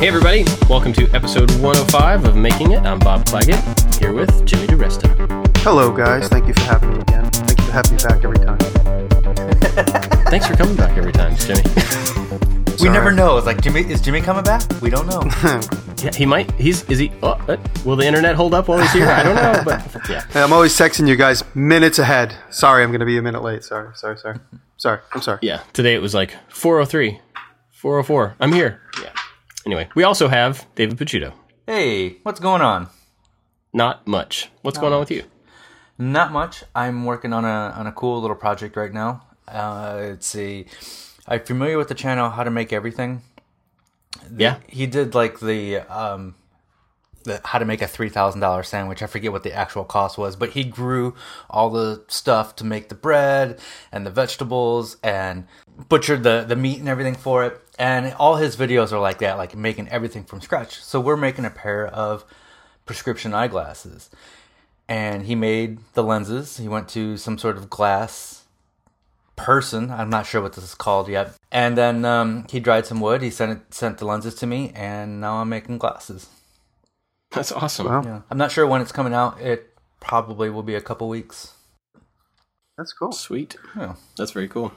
Hey, everybody. Welcome to episode 105 of Making It. I'm Bob Clagett, here with Jimmy DiResta. Hello, guys. Thank you for having me again. Thank you for having me back every time. Thanks for coming back every time, Jimmy. We Sorry. never know. It's like Jimmy is Jimmy coming back? We don't know. yeah, he might. He's. Is he. Oh, uh, will the internet hold up while he's here? I don't know, but yeah. Hey, I'm always texting you guys minutes ahead. Sorry, I'm going to be a minute late. Sorry, sorry, sorry. Sorry, I'm sorry. Yeah, today it was like 403, 404. I'm here. Yeah. Anyway, we also have David Picciuto. hey, what's going on? Not much. What's going on with you? Not much. I'm working on a on a cool little project right now. Uh, it's a. I'm familiar with the channel How to Make Everything. Yeah. He did like the um, the how to make a three thousand dollar sandwich. I forget what the actual cost was, but he grew all the stuff to make the bread and the vegetables and butchered the the meat and everything for it. And all his videos are like that, like making everything from scratch. So we're making a pair of prescription eyeglasses. And he made the lenses. He went to some sort of glass person. I'm not sure what this is called yet. And then um, he dried some wood. He sent it, sent the lenses to me, and now I'm making glasses. That's awesome. Wow. Yeah, I'm not sure when it's coming out. It probably will be a couple weeks. That's cool. Sweet. Yeah. That's very cool.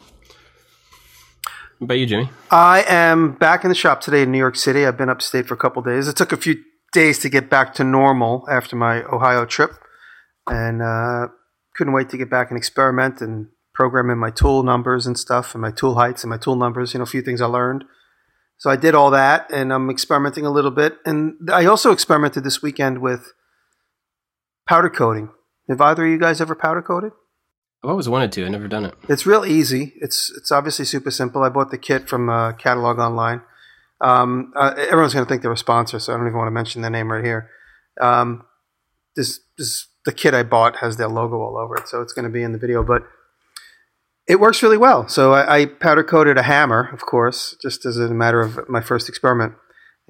About you, Jimmy? I am back in the shop today in New York City. I've been upstate for a couple days. It took a few days to get back to normal after my Ohio trip, and uh, couldn't wait to get back and experiment and program in my tool numbers and stuff, and my tool heights and my tool numbers. You know, a few things I learned. So I did all that, and I'm experimenting a little bit. And I also experimented this weekend with powder coating. Have either of you guys ever powder coated? I've always wanted to. I've never done it. It's real easy. It's it's obviously super simple. I bought the kit from a catalog online. Um, uh, everyone's going to think they're a sponsor, so I don't even want to mention their name right here. Um, this this the kit I bought has their logo all over it, so it's going to be in the video. But it works really well. So I, I powder coated a hammer, of course, just as a matter of my first experiment,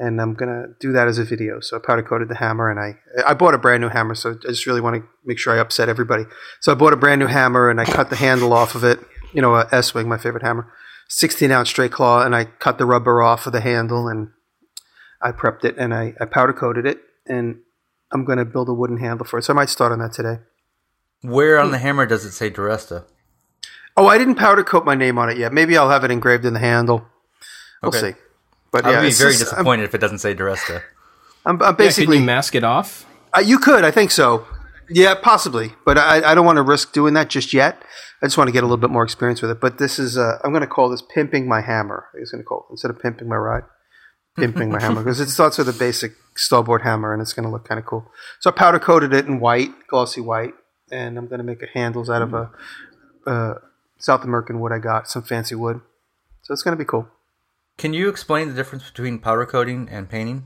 and I'm going to do that as a video. So I powder coated the hammer, and I I bought a brand new hammer, so I just really want to make sure I upset everybody. So I bought a brand new hammer, and I cut the handle off of it. You know, a Estwing, my favorite hammer, 16 ounce straight claw, and I cut the rubber off of the handle, and I prepped it, and I, I powder coated it, and I'm going to build a wooden handle for it. So I might start on that today. Where on the hammer does it say DiResta? Oh, I didn't powder coat my name on it yet. Maybe I'll have it engraved in the handle. We'll Okay. see. But I would be it's very just- I'm- disappointed if it doesn't say DiResta. I'm, I'm Yeah, can basically you mask it off? Uh, you could, I think so. Yeah, possibly, but I, I don't want to risk doing that just yet. I just want to get a little bit more experience with it. But this is, uh, I'm going to call this pimping my hammer. I was going to call it instead of pimping my ride, pimping my hammer because it starts with a basic starboard hammer and it's going to look kind of cool. So I powder coated it in white, glossy white, and I'm going to make a handles out of a, uh South American wood I got, some fancy wood. So it's going to be cool. Can you explain the difference between powder coating and painting?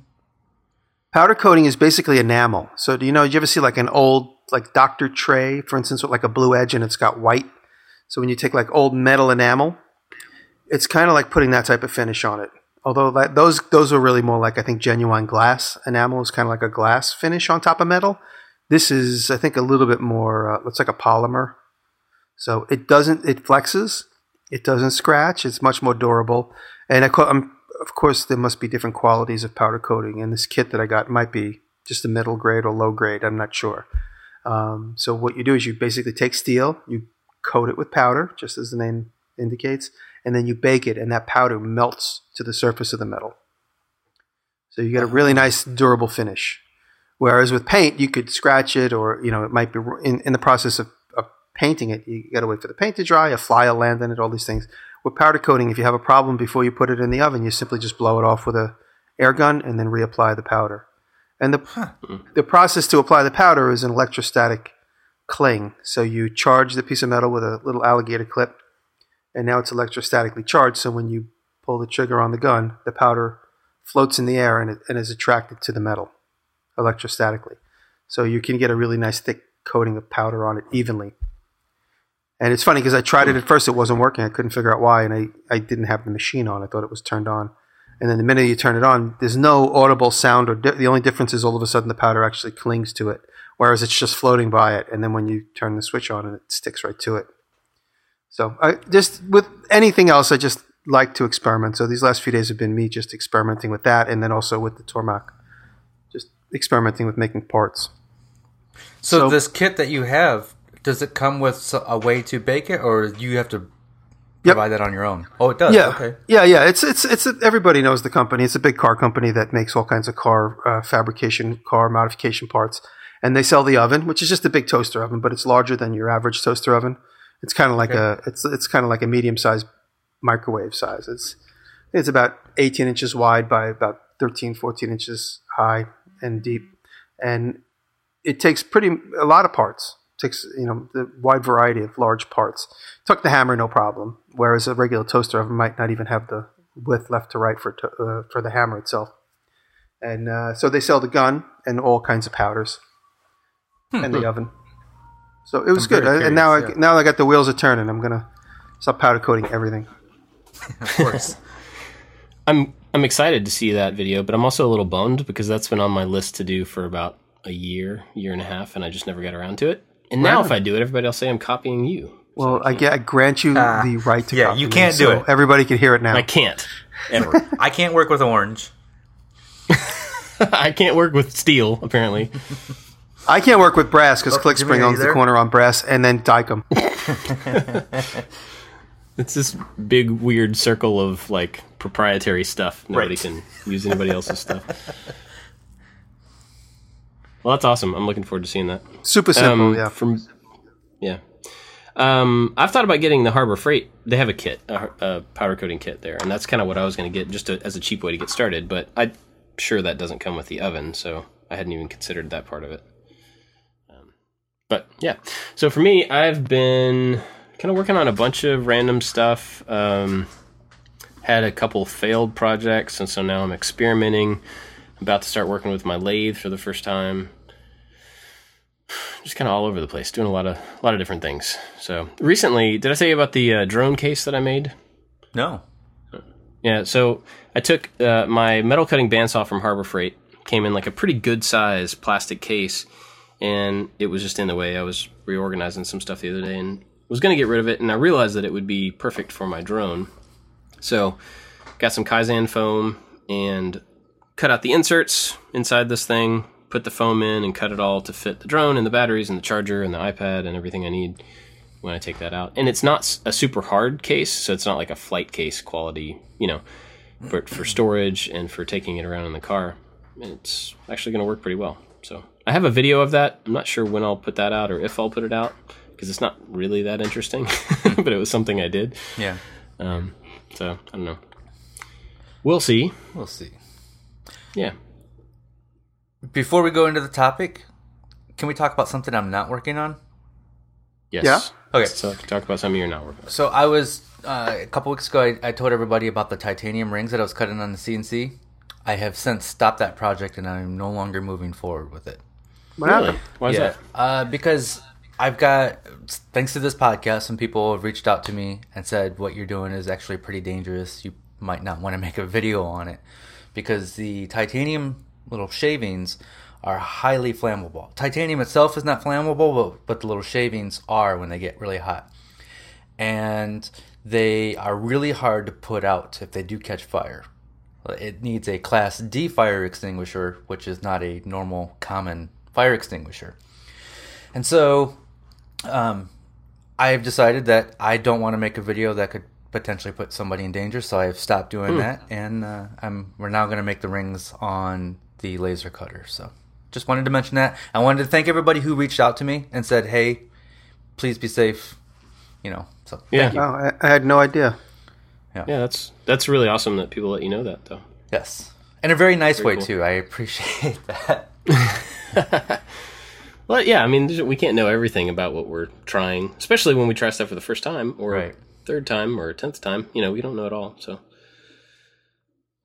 Powder coating is basically enamel. So do you know? You ever see like an old like Dr. Tray, for instance, with like a blue edge and it's got white? So when you take like old metal enamel, it's kind of like putting that type of finish on it. Although that, those those are really more like I think genuine glass enamel is kind of like a glass finish on top of metal. This is I think a little bit more. Uh, looks like a polymer. So it doesn't it flexes. It doesn't scratch. It's much more durable. And co- of course, there must be different qualities of powder coating. And this kit that I got might be just a middle grade or low grade. I'm not sure. Um, so what you do is you basically take steel, you coat it with powder, just as the name indicates, and then you bake it, and that powder melts to the surface of the metal. So you get a really nice durable finish. Whereas with paint, you could scratch it, or you know, it might be in, in the process of, of painting it. You got to wait for the paint to dry, a fly will land in it, all these things. With powder coating, if you have a problem before you put it in the oven, you simply just blow it off with a air gun and then reapply the powder. And the the process to apply the powder is an electrostatic cling. So you charge the piece of metal with a little alligator clip, and now it's electrostatically charged. So when you pull the trigger on the gun, the powder floats in the air and, it, and is attracted to the metal electrostatically. So you can get a really nice thick coating of powder on it evenly. And it's funny because I tried it hmm. at first, it wasn't working. I couldn't figure out why, and I, I didn't have the machine on. I thought it was turned on. And then the minute you turn it on, there's no audible sound, or di- the only difference is all of a sudden the powder actually clings to it, whereas it's just floating by it. And then when you turn the switch on, it sticks right to it. So I just with anything else, I just like to experiment. So these last few days have been me just experimenting with that, and then also with the Tormach, just experimenting with making parts. So, So- this kit that you have, does it come with a way to bake it, or do you have to provide that on your own? Oh, it does. Yeah, Okay. yeah, yeah. It's it's it's everybody knows the company. It's a big car company that makes all kinds of car uh, fabrication, car modification parts, and they sell the oven, which is just a big toaster oven, but it's larger than your average toaster oven. It's kind of like a it's it's kind of like a medium sized microwave size. It's it's about 18 inches wide by about 13, 14 inches high and deep, and it takes pretty a lot of parts. Takes you know the wide variety of large parts. Took the hammer no problem, whereas a regular toaster oven might not even have the width left to right for to, uh, for the hammer itself. And uh, so they sell the gun and all kinds of powders and the oven. So it was Hmm. I'm good, I- and now I, now I got the wheels are turning. I'm gonna start powder coating everything. Of course. I'm I'm excited to see that video, but I'm also a little bummed because that's been on my list to do for about a year, year and a half, and I just never got around to it. And now, if I do it, everybody will say I'm copying you. Well, I, get, I grant you ah, the right to copy. yeah, copy you me, can't do so it. Everybody can hear it now. I can't ever. I can't work with orange. I can't work with steel. Apparently, I can't work with brass because Oh, Jimmy, ClickSpring are owns you the there? corner on brass, and then Dykem. it's this big weird circle of like proprietary stuff. Nobody Right. can use anybody else's stuff. Well, that's awesome. I'm looking forward to seeing that. Super simple, Um, yeah. From yeah. Um, I've thought about getting the Harbor Freight. They have a kit, a, a powder coating kit there, and that's kind of what I was going to get just to, as a cheap way to get started. But I'm sure that doesn't come with the oven, so I hadn't even considered that part of it. Um, but yeah, so for me, I've been kind of working on a bunch of random stuff. Um, had a couple failed projects, and so now I'm experimenting. About to start working with my lathe for the first time just kind of all over the place, doing a lot of a lot of different things. So recently, did I say about the uh, drone case that I made? No. Yeah. So I took uh, my metal cutting bandsaw from Harbor Freight, came in like a pretty good size plastic case, and it was just in the way. I was reorganizing some stuff the other day and was going to get rid of it, and I realized that it would be perfect for my drone. So got some Kaizen foam and cut out the inserts inside this thing, put the foam in, and cut it all to fit the drone and the batteries and the charger and the iPad and everything I need when I take that out. And it's not a super hard case, so it's not like a flight case quality, you know, but for storage and for taking it around in the car, it's actually going to work pretty well. So I have a video of that. I'm not sure when I'll put that out or if I'll put it out because it's not really that interesting, but it was something I did. Yeah. Um, so I don't know. We'll see. We'll see. Yeah. Before we go into the topic, can we talk about something I'm not working on? Yes. Yeah? Okay. So talk about something you're not working on. So I was uh, a couple weeks ago. I, I told everybody about the titanium rings that I was cutting on the CNC. I have since stopped that project, and I'm no longer moving forward with it. What Really? happened? Why is yeah, that? uh, because I've got thanks to this podcast, some people have reached out to me and said what you're doing is actually pretty dangerous. You might not want to make a video on it because the titanium little shavings are highly flammable. Titanium itself is not flammable, but, but the little shavings are when they get really hot. And they are really hard to put out if they do catch fire. It needs a class D fire extinguisher, which is not a normal common fire extinguisher. And so um, I've decided that I don't want to make a video that could potentially put somebody in danger, so I've stopped doing that, and uh, I'm we're now going to make the rings on the laser cutter. So just wanted to mention that. I wanted to thank everybody who reached out to me and said, "Hey, please be safe." You know, so Yeah. thank you. Oh, I, I had no idea. Yeah, yeah, that's that's really awesome that people let you know that though. Yes, in a very nice way cool. too. I appreciate that. Well, yeah, I mean, we can't know everything about what we're trying, especially when we try stuff for the first time or Right. Third time or tenth time. You know, we don't know it all. So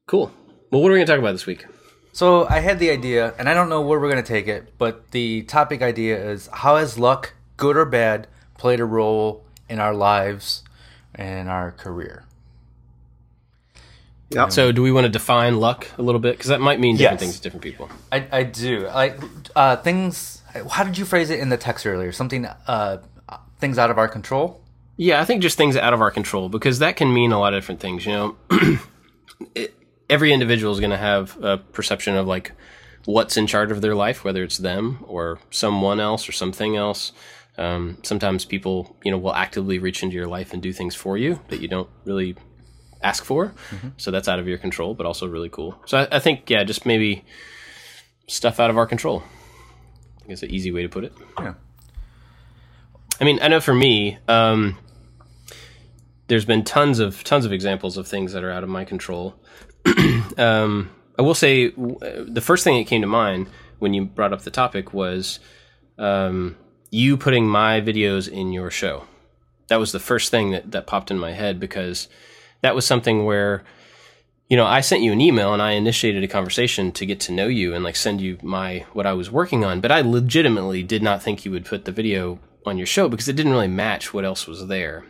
cool. Well, what are we going to talk about this week? So I had the idea, and I don't know where we're going to take it, but the topic idea is how has luck, good or bad, played a role in our lives and our career? Yeah. So, do we want to define luck a little bit because that might mean different Yes. things to different people? I, I do like uh, things. How did you phrase it in the text earlier? Something, uh, things out of our control. Yeah, I think just things out of our control because that can mean a lot of different things. You know, it, every individual is going to have a perception of like what's in charge of their life, whether it's them or someone else or something else. Um, sometimes people, you know, will actively reach into your life and do things for you that you don't really ask for. Mm-hmm. So that's out of your control, but also really cool. So I, I, think, yeah, just maybe stuff out of our control. I think it's an easy way to put it. Yeah. I mean, I know for me, um, there's been tons of tons of examples of things that are out of my control. um, I will say the first thing that came to mind when you brought up the topic was um, you putting my videos in your show. That was the first thing that, that popped in my head because that was something where, you know, I sent you an email and I initiated a conversation to get to know you and like send you my what I was working on. But I legitimately did not think you would put the video on your show because it didn't really match what else was there.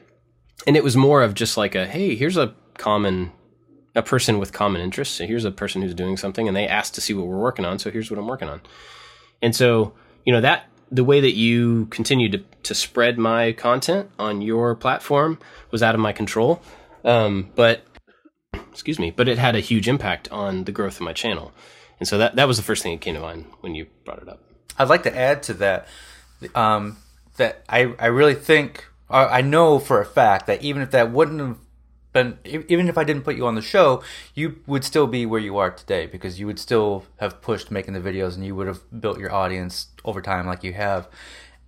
And it was more of just like a, hey, here's a common a person with common interests. So here's a person who's doing something and they asked to see what we're working on. So here's what I'm working on. And so, you know, that the way that you continue to, to spread my content on your platform was out of my control. Um, but excuse me, but it had a huge impact on the growth of my channel. And so that, that was the first thing that came to mind when you brought it up. I'd like to add to that, um, that I, I really think, I know for a fact that even if that wouldn't have been even if I didn't put you on the show, you would still be where you are today because you would still have pushed making the videos and you would have built your audience over time like you have.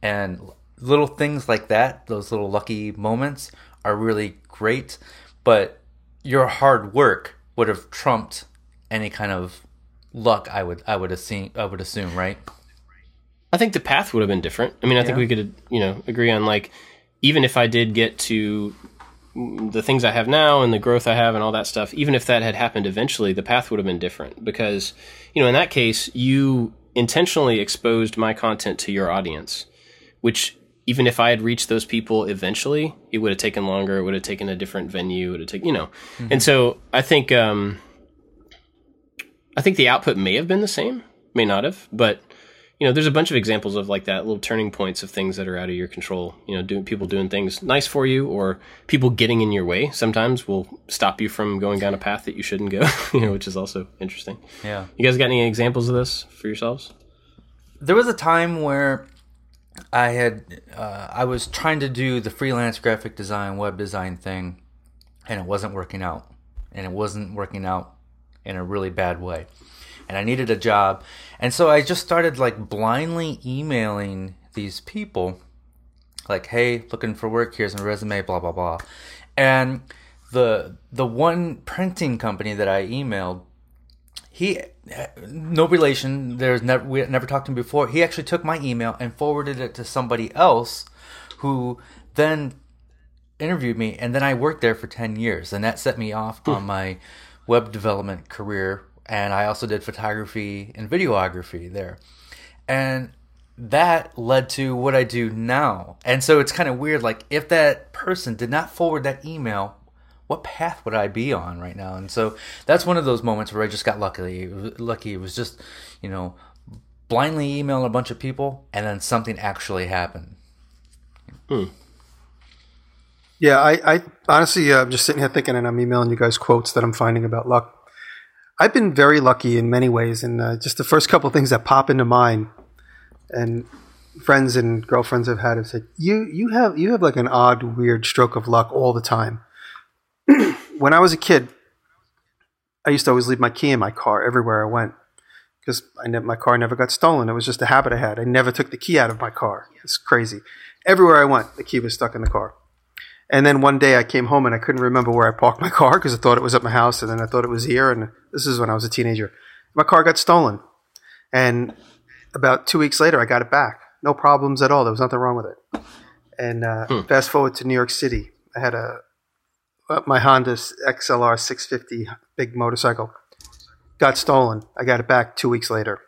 And little things like that, those little lucky moments are really great, but your hard work would have trumped any kind of luck I would I would assume I would assume, right? I think the path would have been different. I mean, I yeah. think we could you know agree on like even if I did get to the things I have now and the growth I have and all that stuff, even if that had happened eventually, the path would have been different because, you know, in that case, you intentionally exposed my content to your audience, which even if I had reached those people eventually, it would have taken longer. It would have taken a different venue. It would have taken, you know, mm-hmm. and so I think, um, I think the output may have been the same, may not have, but you know, there's a bunch of examples of like that little turning points of things that are out of your control. You know, doing people doing things nice for you, or people getting in your way. Sometimes will stop you from going down a path that you shouldn't go. you know, which is also interesting. Yeah. You guys got any examples of this for yourselves? There was a time where I had uh, I was trying to do the freelance graphic design, web design thing, and it wasn't working out, and it wasn't working out in a really bad way and I needed a job. And so I just started like blindly emailing these people like, "Hey, looking for work, here's my resume, blah blah blah." And the the one printing company that I emailed, he no relation, there's never we never talked to him before. He actually took my email and forwarded it to somebody else who then interviewed me and then I worked there for 10 years and that set me off hmm. on my web development career and I also did photography and videography there. And that led to what I do now. And so it's kind of weird like if that person did not forward that email, what path would I be on right now? And so that's one of those moments where I just got lucky. Lucky it was just, you know, blindly emailing a bunch of people and then something actually happened. Hmm. Yeah, I, I honestly, uh, I'm just sitting here thinking, and I'm emailing you guys quotes that I'm finding about luck. I've been very lucky in many ways, and uh, just the first couple things that pop into mind, and friends and girlfriends I've had have said, "You you have you have like an odd, weird stroke of luck all the time." when I was a kid, I used to always leave my key in my car everywhere I went because my car never got stolen. It was just a habit I had. I never took the key out of my car. It's crazy. Everywhere I went, the key was stuck in the car. And then one day I came home and I couldn't remember where I parked my car because I thought it was at my house and then I thought it was here. And this is when I was a teenager. My car got stolen. And about two weeks later, I got it back. No problems at all. There was nothing wrong with it. And uh, hmm. fast forward to New York City. I had a uh, my Honda XLR 650 big motorcycle got stolen. I got it back two weeks later.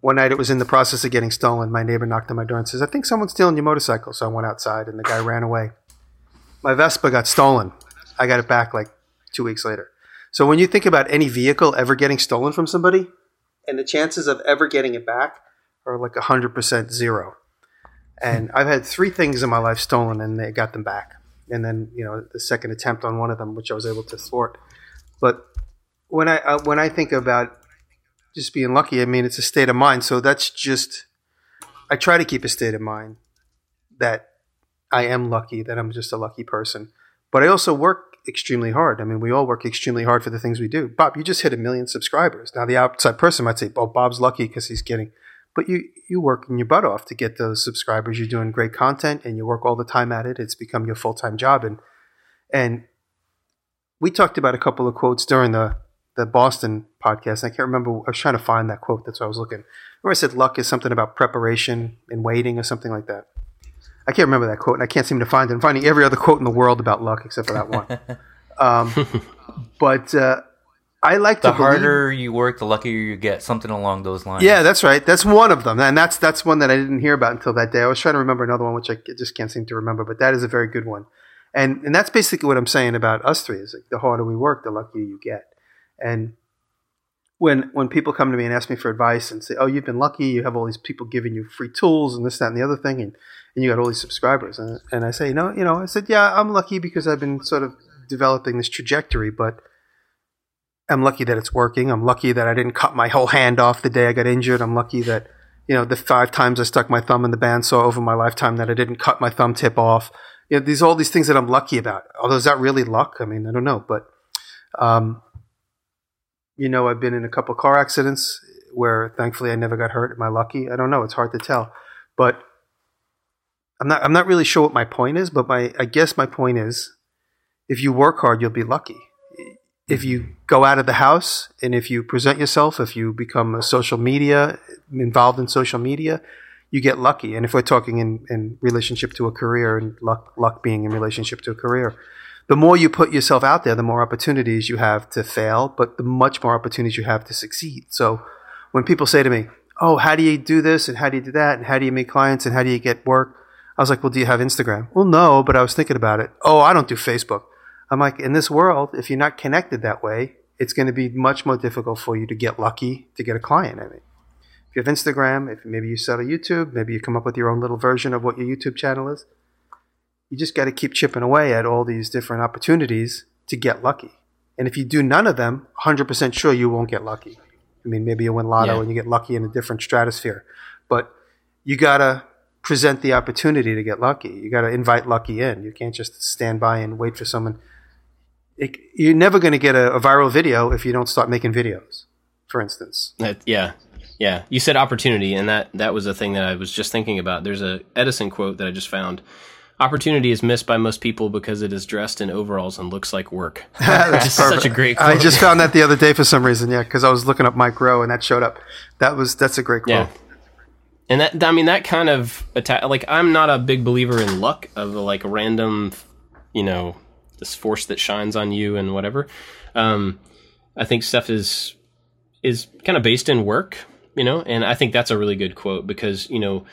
One night it was in the process of getting stolen. My neighbor knocked on my door and says, I think someone's stealing your motorcycle. So I went outside and the guy ran away my Vespa got stolen. I got it back like two weeks later. So when you think about any vehicle ever getting stolen from somebody, and the chances of ever getting it back are like 100% zero. And I've had three things in my life stolen, and they got them back. And then you know the second attempt on one of them, which I was able to thwart. But when I uh, when I think about just being lucky, I mean it's a state of mind. So that's just I try to keep a state of mind that I am lucky, that I'm just a lucky person. But I also work extremely hard. I mean, we all work extremely hard for the things we do. Bob, you just hit a million subscribers. Now, the outside person might say, "Oh, Bob's lucky because he's getting," but you you working your butt off to get those subscribers. You're doing great content, and you work all the time at it. It's become your full time job, and and we talked about a couple of quotes during the the Boston podcast. I can't remember. I was trying to find that quote. That's what I was looking. Where I said luck is something about preparation and waiting or something like that. I can't remember that quote, and I can't seem to find it. I'm finding every other quote in the world about luck except for that one. um, but uh, I like the to believe- harder you work, the luckier you get. Something along those lines. Yeah, that's right. That's one of them, and that's that's one that I didn't hear about until that day. I was trying to remember another one, which I just can't seem to remember. But that is a very good one, and and that's basically what I'm saying about us three. Is like the harder we work, the luckier you get. And when when people come to me and ask me for advice and say, "Oh, you've been lucky. You have all these people giving you free tools and this, that, and the other thing, and and you got all these subscribers," and, and I say, "No, you know," I said, "Yeah, I'm lucky because I've been sort of developing this trajectory, but." I'm lucky that it's working. I'm lucky that I didn't cut my whole hand off the day I got injured. I'm lucky that, you know, the five times I stuck my thumb in the bandsaw over my lifetime that I didn't cut my thumb tip off. You know, these all these things that I'm lucky about. Although is that really luck? I mean, I don't know, but, um, you know, I've been in a couple car accidents where thankfully I never got hurt. Am I lucky? I don't know. It's hard to tell, but I'm not. I'm not really sure what my point is. But my, I guess my point is, if you work hard, you'll be lucky if you go out of the house and if you present yourself, if you become a social media involved in social media, you get lucky. And if we're talking in, in relationship to a career and luck, luck being in relationship to a career, the more you put yourself out there, the more opportunities you have to fail, but the much more opportunities you have to succeed. So when people say to me, Oh, how do you do this? And how do you do that? And how do you meet clients? And how do you get work? I was like, Well, do you have Instagram? Well, no, but I was thinking about it. Oh, I don't do Facebook. I'm like, in this world, if you're not connected that way, it's going to be much more difficult for you to get lucky to get a client. I mean, if you have Instagram, if maybe you sell a YouTube, maybe you come up with your own little version of what your YouTube channel is. You just got to keep chipping away at all these different opportunities to get lucky. And if you do none of them, 100% sure you won't get lucky. I mean, maybe you win lotto Yeah. and you get lucky in a different stratosphere, but you got to present the opportunity to get lucky. You got to invite lucky in. You can't just stand by and wait for someone it, you're never going to get a, a viral video if you don't start making videos, for instance. That, yeah, yeah. You said opportunity, and that that was a thing that I was just thinking about. There's a Edison quote that I just found. Opportunity is missed by most people because it is dressed in overalls and looks like work. That's such a great I just found that the other day for some reason, yeah, because I was looking up Mike Rowe and that showed up. That was that's a great quote. Yeah. And that I mean that kind of attack like I'm not a big believer in luck of like random you know this force that shines on you and whatever. Um I think stuff is is kind of based in work, you know, and I think that's a really good quote because, you know,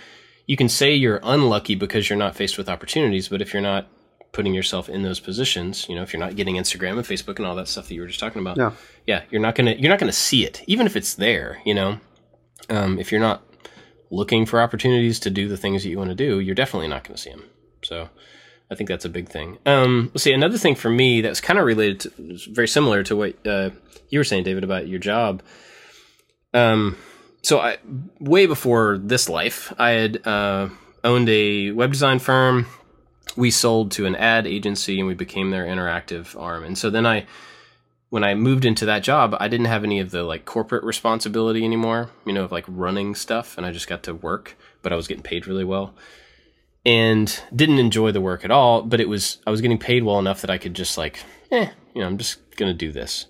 you can say you're unlucky because you're not faced with opportunities, but if you're not putting yourself in those positions, you know, if you're not getting Instagram and Facebook and all that stuff that you were just talking about, Yeah. yeah, you're not gonna you're not gonna see it, even if it's there, you know. Um, if you're not looking for opportunities to do the things that you want to do, you're definitely not going to see them. So I think that's a big thing. Um, let's see, another thing for me that's kind of related to, very similar to what uh, you were saying, David, about your job. Um, so I, way before this life, I had uh, owned a web design firm. We sold to an ad agency and we became their interactive arm. And so then I, when I moved into that job, I didn't have any of the like corporate responsibility anymore, you know, of like running stuff, and I just got to work, but I was getting paid really well. And didn't enjoy the work at all, but it was I was getting paid well enough that I could just like, eh, you know, I'm just gonna do this.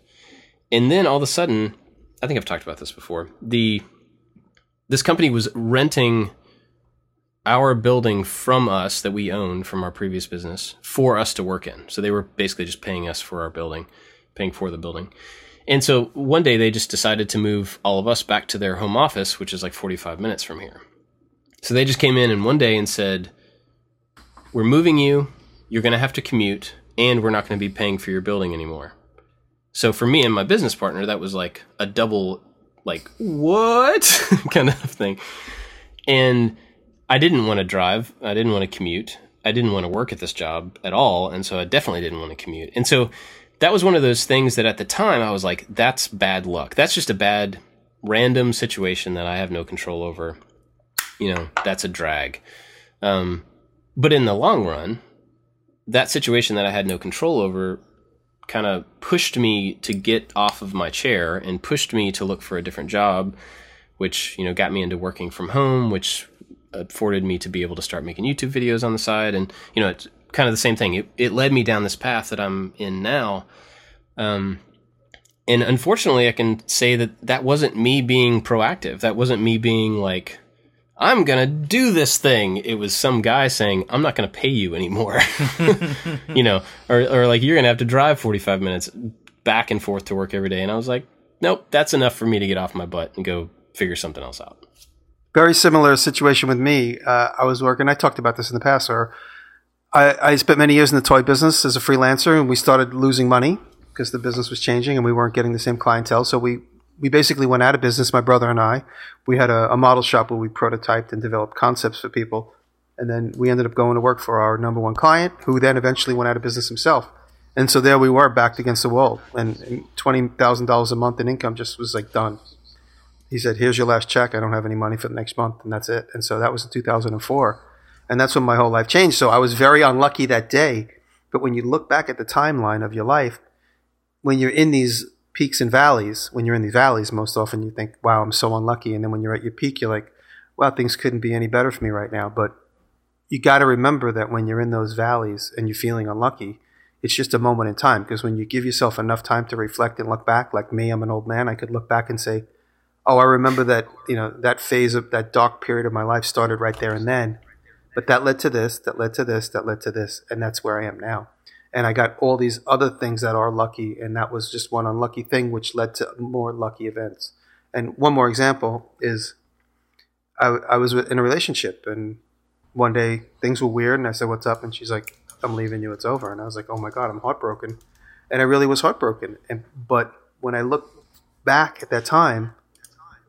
And then all of a sudden, I think I've talked about this before. The this company was renting our building from us that we owned from our previous business for us to work in. So they were basically just paying us for our building paying for the building. And so one day they just decided to move all of us back to their home office, which is like 45 minutes from here. So they just came in and one day and said, We're moving you, you're going to have to commute, and we're not going to be paying for your building anymore. So for me and my business partner, that was like a double, like, what kind of thing. And I didn't want to drive. I didn't want to commute. I didn't want to work at this job at all, and so I definitely didn't want to commute. And so that was one of those things that at the time I was like, that's bad luck. That's just a bad random situation that I have no control over. You know, that's a drag. Um, but in the long run, that situation that I had no control over kind of pushed me to get off of my chair and pushed me to look for a different job, which, you know, got me into working from home, which afforded me to be able to start making YouTube videos on the side. And, you know, it's kind of the same thing. It, it led me down this path that I'm in now. Um, and unfortunately, I can say that that wasn't me being proactive. That wasn't me being like, I'm to do this thing. It was some guy saying, I'm not to pay you anymore. you know, or, or like, you're to have to drive 45 minutes back and forth to work every day. And I was like, nope, that's enough for me to get off my butt and go figure something else out. Very similar situation with me. Uh, I was working, I talked about this in the past, or I, I spent many years in the toy business as a freelancer, and we started losing money because the business was changing and we weren't getting the same clientele. So we we basically went out of business. My brother and I, we had a, a, model shop where we prototyped and developed concepts for people, and then we ended up going to work for our number one client, who then eventually went out of business himself. And so there we were, backed against the wall, and, twenty thousand dollars a month in income just was like done. He said, "Here's your last check. I don't have any money for the next month, and that's it." And so that was in 2004, and that's when my whole life changed. So I was very unlucky that day. But when you look back at the timeline of your life, when you're in these peaks and valleys, when you're in these valleys, most often you think, wow, I'm so unlucky. And then when you're at your peak, you're like, wow, things couldn't be any better for me right now. But you got to remember that when you're in those valleys and you're feeling unlucky, it's just a moment in time. Because when you give yourself enough time to reflect and look back, like me, I'm an old man, I could look back and say, oh, I remember that, you know, that phase of that dark period of my life started right there and then. But that led to this, that led to this, that led to this. And that's where I am now and I got all these other things that are lucky, and that was just one unlucky thing, which led to more lucky events. And one more example is, I, I was in a relationship, and one day things were weird, and I said, "What's up?" And she's like, "I'm leaving you. It's over." And I was like, "Oh my god, I'm heartbroken," and I really was heartbroken. And but when I look back at that time,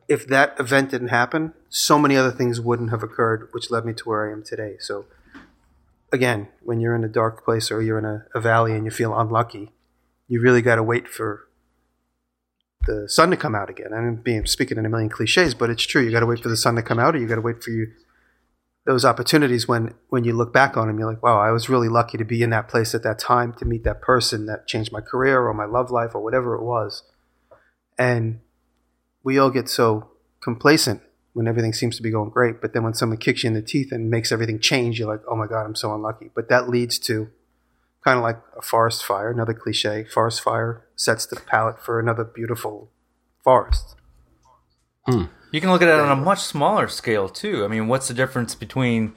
if that event didn't happen, so many other things wouldn't have occurred, which led me to where I am today. So again, when you're in a dark place or you're in a, a valley and you feel unlucky, you really got to wait for the sun to come out again. I'm being speaking in a million cliches, but it's true. You got to wait for the sun to come out, or you got to wait for you those opportunities when when you look back on them. You're like, wow, I was really lucky to be in that place at that time to meet that person that changed my career or my love life or whatever it was. And we all get so complacent when everything seems to be going great. But then when someone kicks you in the teeth and makes everything change, you're like, oh my God, I'm so unlucky. But that leads to kind of like a forest fire, another cliche. Forest fire sets the palette for another beautiful forest. Hmm. You can look at it on a much smaller scale too. I mean, what's the difference between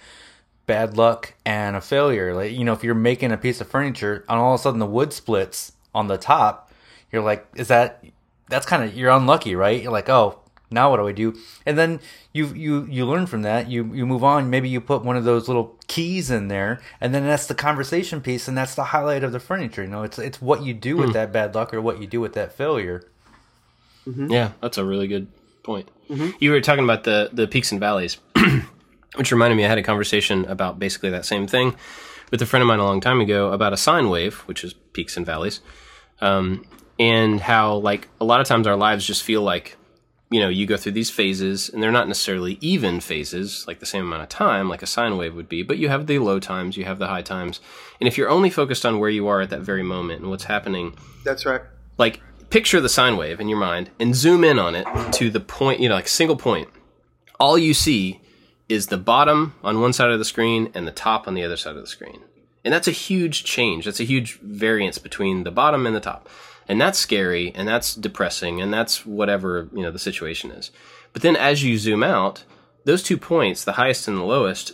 bad luck and a failure? Like, you know, if you're making a piece of furniture and all of a sudden the wood splits on the top, you're like, is that that's kind of you're unlucky, right? You're like, oh, now what do I do? And then you you you learn from that. You you move on. Maybe you put one of those little keys in there, and then that's the conversation piece, and that's the highlight of the furniture. You know, it's it's what you do with mm. that bad luck or what you do with that failure. Mm-hmm. Yeah, that's a really good point. Mm-hmm. You were talking about the the peaks and valleys, which reminded me. I had a conversation about basically that same thing with a friend of mine a long time ago about a sine wave, which is peaks and valleys, um, and how like a lot of times our lives just feel like you know, you go through these phases, and they're not necessarily even phases, like the same amount of time, like a sine wave would be, but you have the low times, you have the high times. And if you're only focused on where you are at that very moment and what's happening. That's right. Like, picture the sine wave in your mind and zoom in on it to the point, you know, like single point. All you see is the bottom on one side of the screen and the top on the other side of the screen. And that's a huge change. That's a huge variance between the bottom and the top and that's scary and that's depressing and that's whatever you know the situation is. But then as you zoom out those two points the highest and the lowest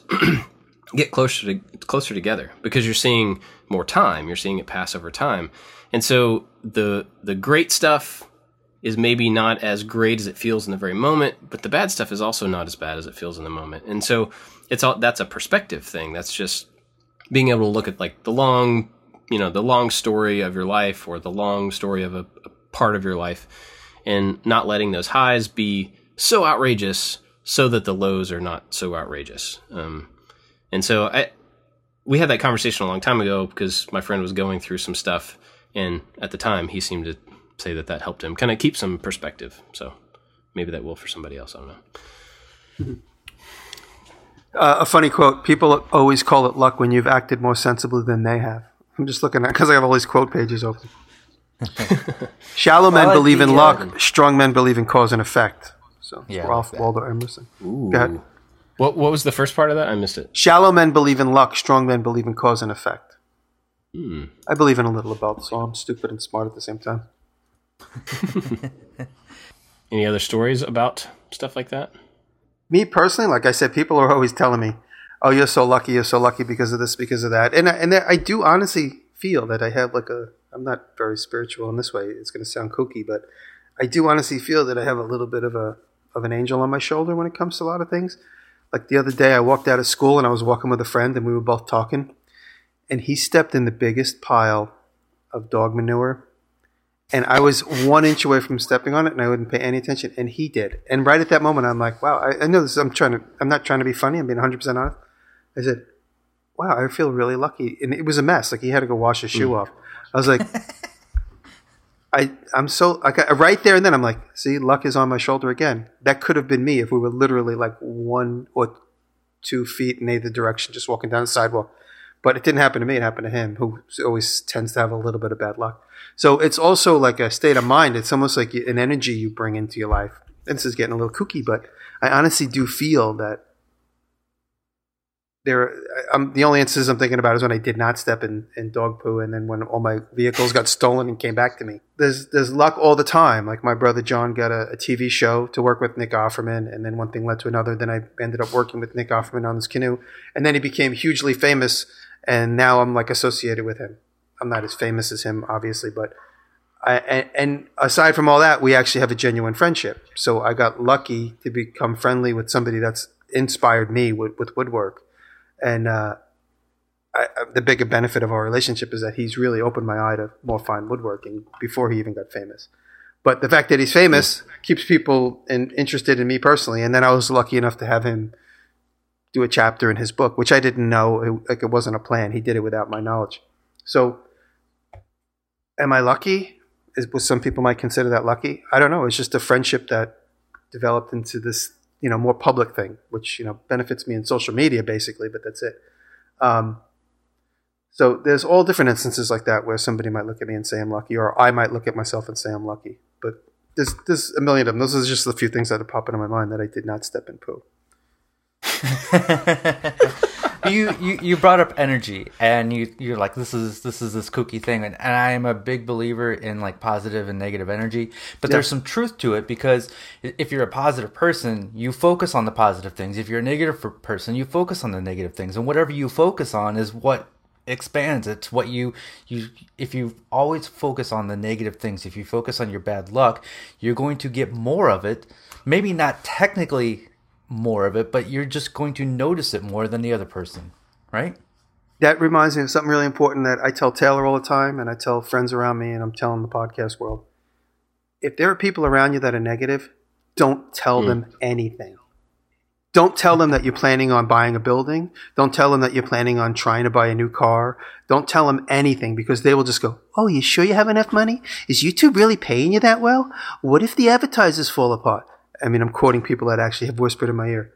get closer to closer together because you're seeing more time. You're seeing it pass over time. And so the the great stuff is maybe not as great as it feels in the very moment but the bad stuff is also not as bad as it feels in the moment. And so it's all that's a perspective thing. That's just being able to look at like the long you know the long story of your life or the long story of a, a part of your life and not letting those highs be so outrageous so that the lows are not so outrageous. Um, and so I, we had that conversation a long time ago because my friend was going through some stuff, and at the time he seemed to say that that helped him kind of keep some perspective. So maybe that will for somebody else. I don't know. Uh, a funny quote: People always call it luck when you've acted more sensibly than they have. I'm just looking at because I have all these quote pages open. Shallow men like believe the, in luck. um, Strong men believe in cause and effect. So Yeah, Ralph like. Waldo Emerson. Go ahead. What what was the first part of that? I missed it. Shallow men believe in luck. Strong men believe in cause and effect. Hmm. I believe in a little of both, so I'm stupid and smart at the same time. Any other stories about stuff like that? Me personally, like I said, people are always telling me, "Oh, you're so lucky. You're so lucky because of this, because of that." And I, and I do honestly feel that I have like a. I'm not very spiritual in this way. It's going to sound kooky, but I do honestly feel that I have a little bit of a of an angel on my shoulder when it comes to a lot of things. Like the other day, I walked out of school and I was walking with a friend, and we were both talking, and he stepped in the biggest pile of dog manure and I was one inch away from stepping on it, and I wouldn't pay any attention, and he did. And right at that moment, I'm like, "Wow!" I, I know this. I'm trying to. I'm not trying to be funny. I'm being 100 percent honest. I said, "Wow, I feel really lucky." And it was a mess. Like he had to go wash his shoe mm. off. I was like, "I, I'm so like right there." And then I'm like, "See, luck is on my shoulder again." That could have been me if we were literally like one or two feet in either direction, just walking down the sidewalk. But it didn't happen to me. It happened to him, who always tends to have a little bit of bad luck. So it's also like a state of mind. It's almost like an energy you bring into your life. And this is getting a little kooky, but I honestly do feel that there. I'm, the only instances I'm thinking about is when I did not step in, in dog poo, and then when all my vehicles got stolen and came back to me. There's there's luck all the time. Like my brother John got a, a TV show to work with Nick Offerman, and then one thing led to another. Then I ended up working with Nick Offerman on this canoe, and then he became hugely famous, and now I'm like associated with him. I'm not as famous as him, obviously, but I, and, and aside from all that, we actually have a genuine friendship. So I got lucky to become friendly with somebody that's inspired me with, with woodwork. And uh, I, I, the bigger benefit of our relationship is that he's really opened my eye to more fine woodworking before he even got famous. But the fact that he's famous keeps people in, interested in me personally. And then I was lucky enough to have him do a chapter in his book, which I didn't know. It, like it wasn't a plan. He did it without my knowledge. So, am I lucky? Is, some people might consider that lucky? I don't know. It's just a friendship that developed into this, you know, more public thing, which you know benefits me in social media basically. But that's it. Um, so there's all different instances like that where somebody might look at me and say I'm lucky, or I might look at myself and say I'm lucky. But there's there's a million of them. Those are just the few things that are popping in my mind that I did not step in poo. you, you you brought up energy and you you're like this is this is this kooky thing. And, and I am a big believer in like positive and negative energy. But there's some truth to it because if you're a positive person you focus on the positive things. If you're a negative negative person you focus on the negative things. And whatever you focus on is what expands. It's what you you if you always focus on the negative things if you focus on your bad luck you're going to get more of it. Maybe not technically more of it but you're just going to notice it more than the other person right that reminds me of something really important that I tell Taylor all the time, and I tell friends around me, and I'm telling the podcast world. If there are people around you that are negative, don't tell hmm. them anything. Don't tell them that you're planning on buying a building. Don't tell them that you're planning on trying to buy a new car. Don't tell them anything because they will just go, Oh, you sure you have enough money? Is YouTube really paying you that well? What if the advertisers fall apart? I mean, I'm quoting people that actually have whispered in my ear.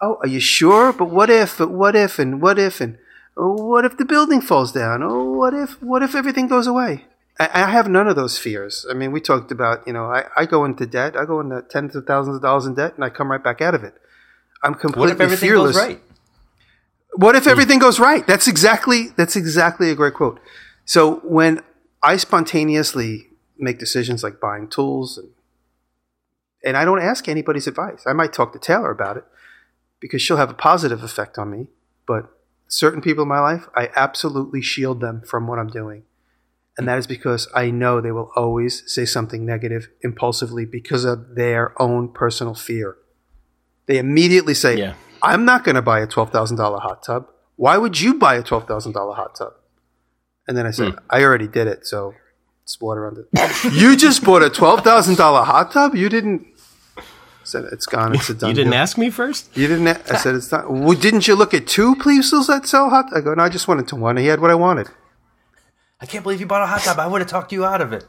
Oh, are you sure? But what if? But what if? And what if? And oh, what if the building falls down? Oh, what if? What if everything goes away? I, I have none of those fears. I mean, we talked about, you know, I, I go into debt. I go into tens of thousands of dollars in debt, and I come right back out of it. I'm completely what if everything fearless. goes right What if everything goes right? That's exactly that's exactly a great quote. So when I spontaneously make decisions like buying tools and and I don't ask anybody's advice. I might talk to Taylor about it because she'll have a positive effect on me, but certain people in my life, I absolutely shield them from what I'm doing. And that is because I know they will always say something negative impulsively because of their own personal fear. They immediately say, Yeah. I'm not going to buy a $12,000 hot tub. Why would you buy a $12,000 hot tub? And then I said, hmm. I already did it, so it's water under. you just bought a $12,000 hot tub? You didn't. said it's gone. It's a done. You didn't deal. ask me first. You didn't. a- I said it's not. Well, didn't you look at two places that sell hot? I go. No, I just went into one. He had what I wanted. I can't believe you bought a hot tub. I would have talked you out of it.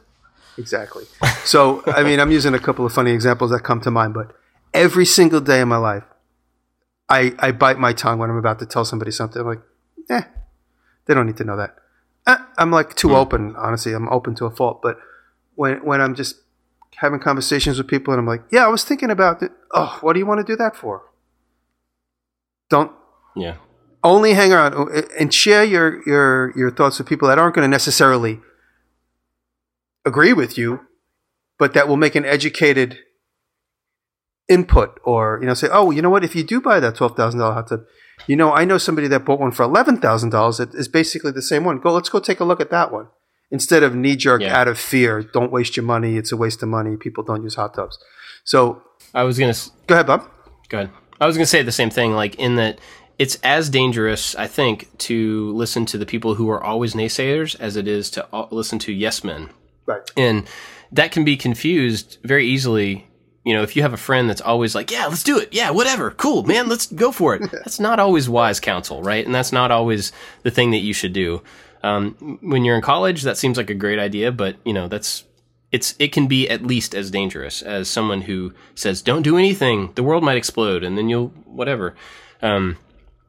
Exactly. So, I mean, I'm using a couple of funny examples that come to mind, but every single day of my life, I, I bite my tongue when I'm about to tell somebody something. I'm like, eh, they don't need to know that. Eh, I'm like too open, honestly. I'm open to a fault. But when, when I'm just having conversations with people and I'm like, yeah, I was thinking about it. Oh, what do you want to do that for? Don't Yeah. only hang around and share your, your, your thoughts with people that aren't going to necessarily agree with you, but that will make an educated input or, you know, say, oh, you know what, if you do buy that $12,000 hot tub, you know, I know somebody that bought one for $11,000 that is basically the same one. Go, let's go take a look at that one. Instead of knee jerk Yeah. out of fear, don't waste your money. It's a waste of money. People don't use hot tubs. So I was gonna go ahead, Bob. Go ahead. I was going to say the same thing, like in that it's as dangerous, I think, to listen to the people who are always naysayers as it is to listen to yes men. Right. And that can be confused very easily. You know, if you have a friend that's always like, yeah, let's do it. Yeah, whatever. Cool, man. Let's go for it. That's not always wise counsel, right? And that's not always the thing that you should do. Um, when you're in college, that seems like a great idea, but you know, that's it's it can be at least as dangerous as someone who says don't do anything the world might explode and then you'll whatever um,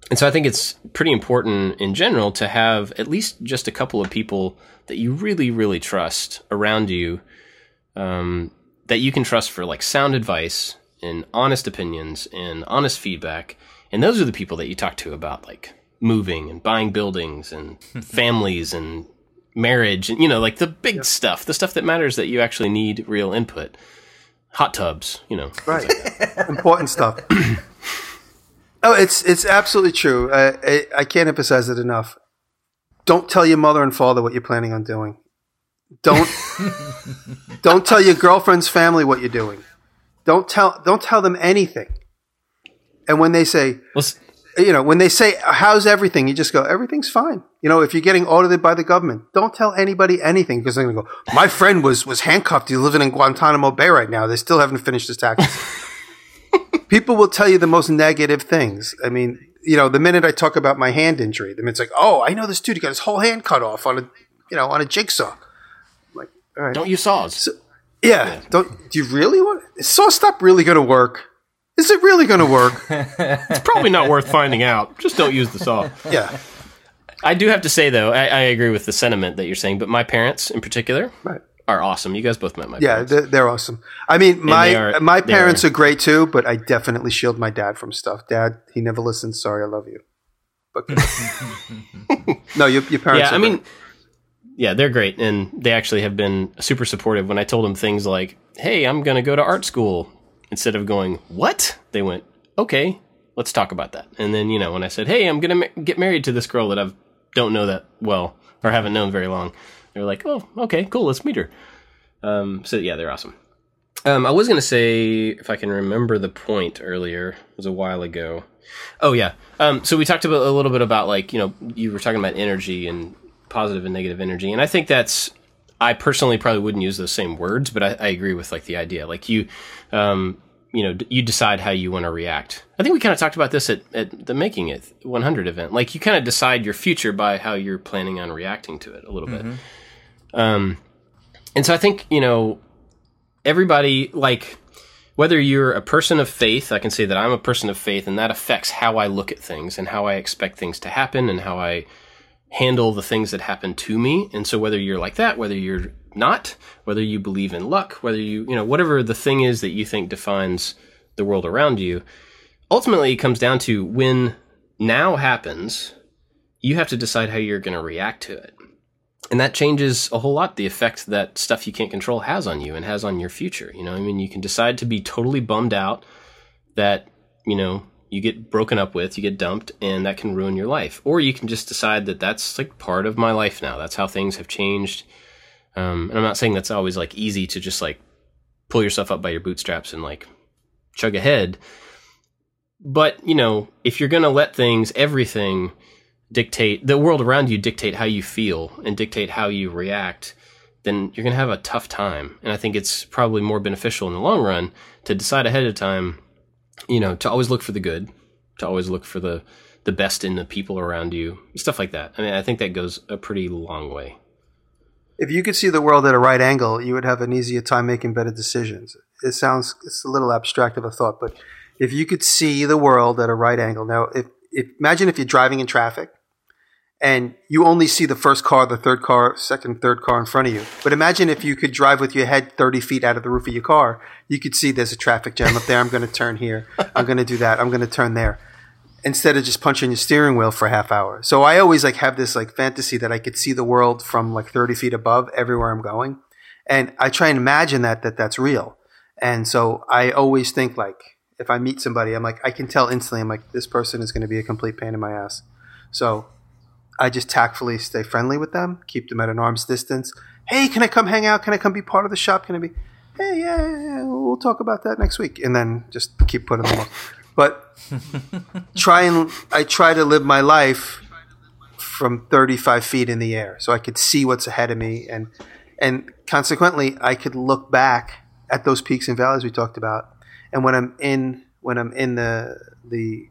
and so i think it's pretty important in general to have at least just a couple of people that you really really trust around you um, that you can trust for like sound advice and honest opinions and honest feedback and those are the people that you talk to about like moving and buying buildings and families and marriage and you know like the big stuff the stuff that matters that you actually need real input hot tubs you know Right. Important stuff. oh, it's it's absolutely true. I, I, I can't emphasize it enough. Don't tell your mother and father what you're planning on doing. Don't don't tell your girlfriend's family what you're doing. Don't tell don't tell them anything. And when they say, well, you know, when they say, "How's everything?" You just go, "Everything's fine." You know, if you're getting audited by the government, don't tell anybody anything because they're going to go, "My friend was was handcuffed. He's living in Guantanamo Bay right now. They still haven't finished his taxes." People will tell you the most negative things. I mean, you know, the minute I talk about my hand injury, the minute it's like, "Oh, I know this dude. He got his whole hand cut off on a, you know, on a jigsaw." I'm all right, don't use saws yeah, don't. Do you really want? Is SawStop really going to work? Is it really going to work? it's probably not worth finding out just don't use the saw yeah, i do have to say though I, I agree with the sentiment that you're saying but my parents in particular right. are awesome you guys both met my Yeah, parents they're, they're awesome. I mean, my are- my parents are- are, great too, but I definitely shield my dad from stuff. Dad, he never listens. Sorry, I love you. But no, your, your parents. yeah, are I mean, great. Yeah, they're great, and they actually have been super supportive. When I told them things like, "Hey, I'm going to go to art school," instead of going, "What?" they went, "Okay, let's talk about that." And then you know, when I said, "Hey, I'm going to ma- get married to this girl that I don't know that well or haven't known very long," they were like, "Oh, okay, cool, let's meet her." Um, so yeah, they're awesome. Um, I was going to say, if I can remember the point earlier, it was a while ago. Oh yeah. Um, so we talked about a little bit about like you know you were talking about energy and positive and negative energy, and I think that's I personally probably wouldn't use those same words, but I, I agree with like the idea. Like you, um, you know, d- you decide how you want to react. I think we kind of talked about this at, at the Making It 100 event. Like you kind of decide your future by how you're planning on reacting to it a little bit. Um, and so I think you know everybody like whether you're a person of faith, I can say that I'm a person of faith, and that affects how I look at things and how I expect things to happen and how I handle the things that happen to me. And so whether you're like that, whether you're not, whether you believe in luck, whether you, you know, whatever the thing is that you think defines the world around you, ultimately it comes down to when now happens, you have to decide how you're going to react to it. And that changes a whole lot the effect that stuff you can't control has on you and has on your future. You know, I mean, you can decide to be totally bummed out that, you know, you get broken up with, you get dumped, and that can ruin your life. Or you can just decide that that's like part of my life now. That's how things have changed. Um, and I'm not saying that's always like easy to just like pull yourself up by your bootstraps and like chug ahead. But, you know, if you're going to let things, everything, dictate the world around you dictate how you feel and dictate how you react then you're going to have a tough time. And I think it's probably more beneficial in the long run to decide ahead of time, you know, to always look for the good, to always look for the the best in the people around you, stuff like that. I mean, I think that goes a pretty long way. If you could see the world at a right angle, you would have an easier time making better decisions. It sounds it's a little abstract of a thought, but if you could see the world at a right angle, now if, if imagine if you're driving in traffic and you only see the first car, the third car, second, third car in front of you. But imagine if you could drive with your head 30 feet out of the roof of your car. You could see there's a traffic jam up there. I'm going to turn here. I'm going to do that. I'm going to turn there. Instead of just punching your steering wheel for a half hour. So I always like have this like fantasy that I could see the world from like 30 feet above everywhere I'm going. And I try and imagine that, that that's real. And so I always think like, if I meet somebody, I'm like, I can tell instantly, I'm like, this person is going to be a complete pain in my ass. So I just tactfully stay friendly with them, keep them at an arm's distance. Hey, can I come hang out? Can I come be part of the shop? Can I be? Hey, yeah, yeah, yeah. we'll talk about that next week, and then just keep putting them off. But try and I try to live my life from 35 feet in the air, so I could see what's ahead of me, and and consequently, I could look back at those peaks and valleys we talked about, and when I'm in when I'm in the the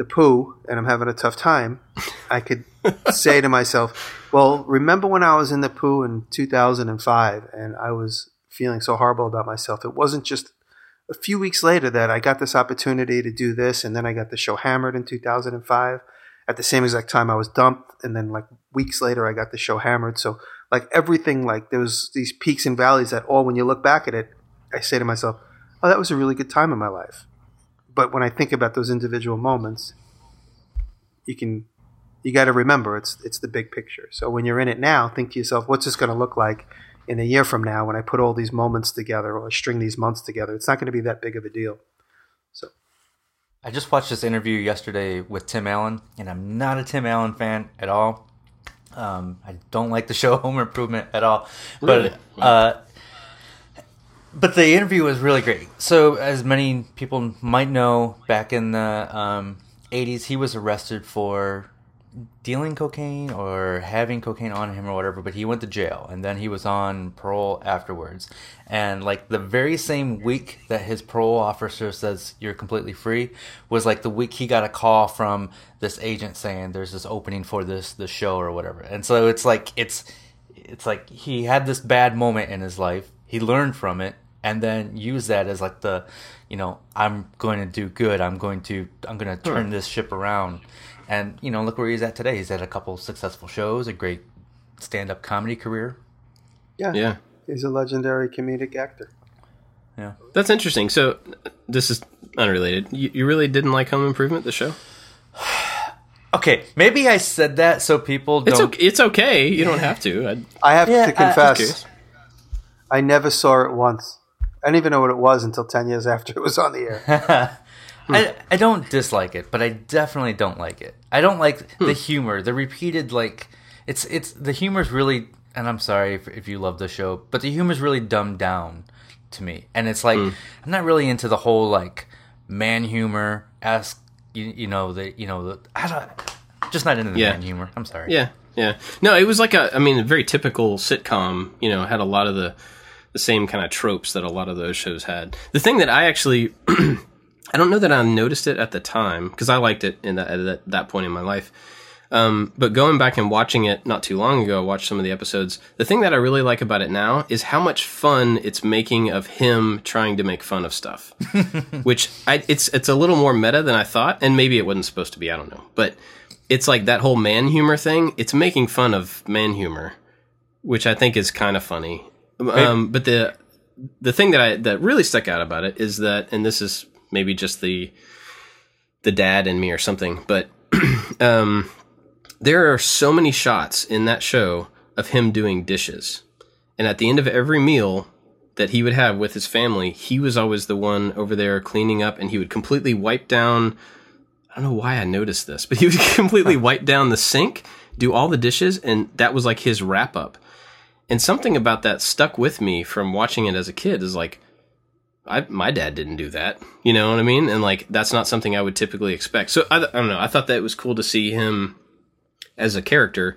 the poo and I'm having a tough time, I could say to myself, well, remember when I was in the poo in 2005 and I was feeling so horrible about myself? It wasn't just a few weeks later that I got this opportunity to do this, and then I got the show hammered in 2005. At the same exact time, I was dumped, and then like weeks later, I got the show hammered. So, like everything, like there was these peaks and valleys that all, when you look back at it, I say to myself, oh, that was a really good time in my life but when I think about those individual moments, you can you got to remember it's it's the big picture. So when you're in it now, think to yourself, what's this going to look like in a year from now when I put all these moments together or string these months together? It's not going to be that big of a deal. So I just watched this interview yesterday with Tim Allen, and I'm not a Tim Allen fan at all. Um, I don't like the show Home Improvement at all, Really? but uh, but the interview was really great. So, as many people might know, back in the um, 80s, he was arrested for dealing cocaine or having cocaine on him or whatever, but he went to jail and then he was on parole afterwards. And like the very same week that his parole officer says you're completely free was like the week he got a call from this agent saying there's this opening for this this show or whatever. And so it's like it's it's like he had this bad moment in his life. He learned from it and then use that as like the you know i'm going to do good i'm going to i'm going to hmm. turn this ship around and you know look where he's at today he's had a couple successful shows a great stand-up comedy career yeah, Yeah. he's a legendary comedic actor. yeah That's interesting. So this is unrelated. You, you really didn't like Home Improvement, the show? okay maybe i said that so people It's don't okay. It's okay. You don't have to. I, I have Yeah, to confess, curious. I never saw it once. I didn't even know what it was until ten years after it was on the air. I, I don't dislike it, but I definitely don't like it. I don't like hmm. the humor, the repeated like it's it's the humor's really and I'm sorry if, if you love the show, but the humor's really dumbed down to me. And it's like hmm. I'm not really into the whole like man humor. Ask you, you know the you know the I don't just not into the Yeah. man humor. I'm sorry. Yeah, yeah. No, it was like a. I mean, a very typical sitcom. You know, had a lot of the the same kind of tropes that a lot of those shows had. The thing that I actually, I don't know that I noticed it at the time because I liked it in that at that, point in my life. Um, but going back and watching it not too long ago, I watched some of the episodes. The thing that I really like about it now is how much fun it's making of him trying to make fun of stuff. Which I, it's it's a little more meta than I thought, and maybe it wasn't supposed to be. I don't know, but it's like that whole man humor thing. It's making fun of man humor, which I think is kind of funny. Um, but the the thing that I that really stuck out about it is that, and this is maybe just the the dad in me or something, but um, there are so many shots in that show of him doing dishes, and at the end of every meal that he would have with his family, he was always the one over there cleaning up, and he would completely wipe down. I don't know why I noticed this, but he would completely wipe down the sink, do all the dishes, and that was like his wrap up. And something about that stuck with me from watching it as a kid is like, I, my dad didn't do that. You know what I mean? And like, that's not something I would typically expect. So I, I don't know. I thought that it was cool to see him as a character,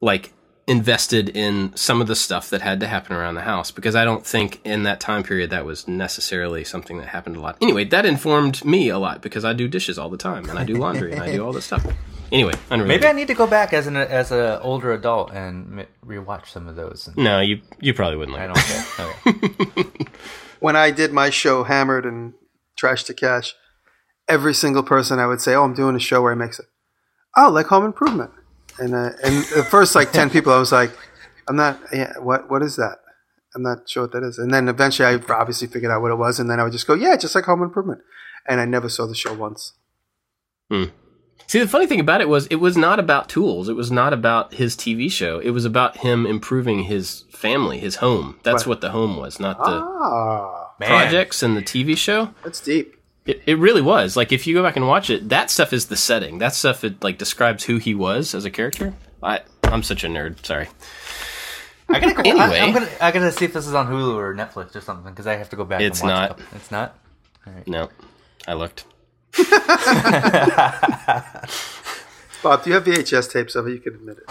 like invested in some of the stuff that had to happen around the house because I don't think in that time period that was necessarily something that happened a lot. Anyway, that informed me a lot because I do dishes all the time and I do laundry and I do all this stuff. Anyway, unrelated. Maybe I need to go back as an as an older adult and m- rewatch some of those. And no, you you probably wouldn't like I don't care. Okay. when I did my show Hammered and Trash to Cash, every single person I would say, "Oh, I'm doing a show where I mix it." Oh, like Home Improvement, and uh, and the first like ten people, I was like, "I'm not. Yeah, what what is that? I'm not sure what that is." And then eventually, I obviously figured out what it was, and then I would just go, "Yeah, just like Home Improvement," and I never saw the show once. See, the funny thing about it was it was not about tools. It was not about his TV show. It was about him improving his family, his home. That's Right. what the home was, not the Ah, Man. projects and the TV show. that's deep. It, it really was. Like if you go back and watch it, that stuff is the setting. That stuff it like describes who he was as a character. I I'm such a nerd. Sorry. I gotta go, Anyway. I, am gonna I gotta see if this is on Hulu or Netflix or something because I have to go back. It's and watch not. couple- It's not. No, I looked. Bob, do you have VHS tapes of it? You can admit it.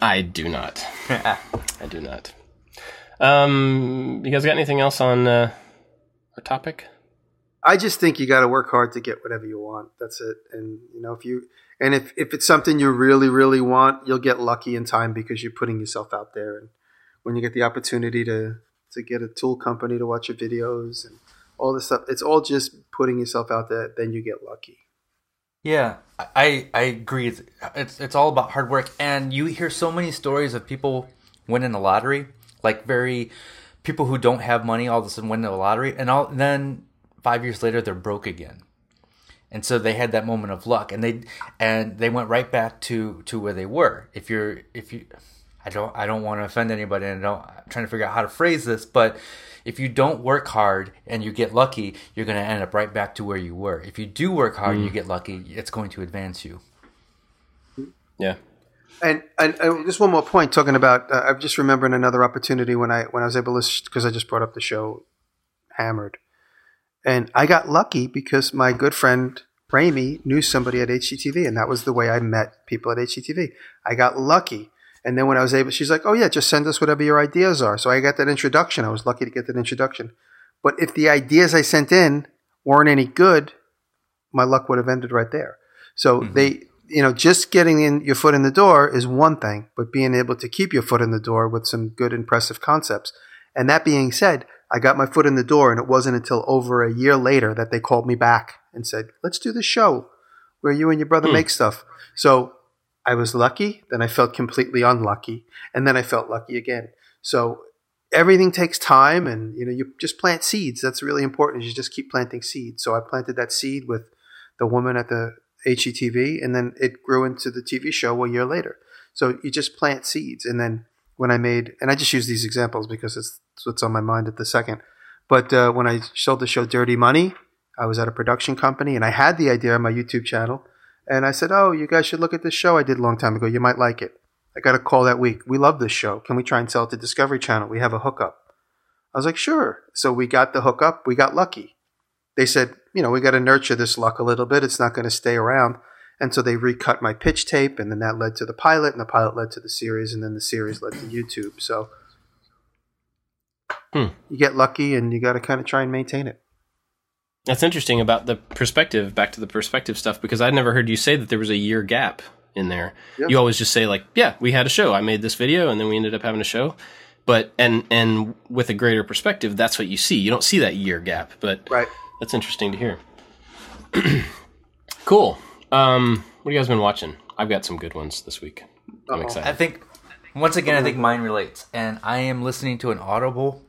I do not. I do not. Um, you guys got anything else on uh, our topic? I just think you got to work hard to get whatever you want. That's it. And you know, if you and if if it's something you really really want, you'll get lucky in time because you're putting yourself out there. And when you get the opportunity to to get a tool company to watch your videos and all this stuff, it's all just putting yourself out there. Then you get lucky. Yeah, I I agree. It's it's, it's all about hard work, and you hear so many stories of people winning the lottery, like very people who don't have money all of a sudden win the lottery, and all then five years later they're broke again, and so they had that moment of luck, and they and they went right back to to where they were. If you're if you, I don't I don't want to offend anybody, and I don't I'm trying to figure out how to phrase this, but if you don't work hard and you get lucky, you're going to end up right back to where you were. If you do work hard and you get lucky, it's going to advance you. Yeah. And, and, and just one more point talking about uh, I've just remembered another opportunity when I when I was able to because I just brought up the show Hammered, and I got lucky because my good friend Ramy knew somebody at HGTV, and that was the way I met people at HGTV. I got lucky, and then when I was able, she's like, "Oh yeah, just send us whatever your ideas are." So I got that introduction. I was lucky to get that introduction. But if the ideas I sent in weren't any good, my luck would have ended right there. So mm-hmm. they, you know, just getting in your foot in the door is one thing, but being able to keep your foot in the door with some good, impressive concepts. And that being said, I got my foot in the door, and it wasn't until over a year later that they called me back and said, "Let's do the show where you and your brother hmm. make stuff." So I was lucky, then I felt completely unlucky, and then I felt lucky again. So everything takes time and you know you just plant seeds. That's really important you just keep planting seeds. So i planted that seed with the woman at the HGTV and then it grew into the TV show a year later. So you just plant seeds and then when i made and i just use these examples because it's, what's on my mind at the second but uh, when i sold the show dirty money i was at a production company and i had the idea on my youtube channel and i said oh you guys should look at this show i did a long time ago you might like it I got a call that week. We love this show. Can we try and sell it to Discovery Channel? We have a hookup. I was like, sure. So we got the hookup. We got lucky. They said, you know, we got to nurture this luck a little bit. It's not going to stay around. And so they recut my pitch tape, and then that led to the pilot, and the pilot led to the series, and then the series led to YouTube. So Hmm. you get lucky, and you got to kind of try and maintain it. That's interesting about the perspective, back to the perspective stuff, because I'd never heard you say that there was a year gap in there. Yeah. You always just say like, yeah, we had a show. I made this video and then we ended up having a show. But and and with a greater perspective, that's what you see. You don't see that year gap, but Right. that's interesting to hear. cool. Um, what have you guys been watching? I've got some good ones this week. I'm excited. I think once again, I think mine relates, and I am listening to an Audible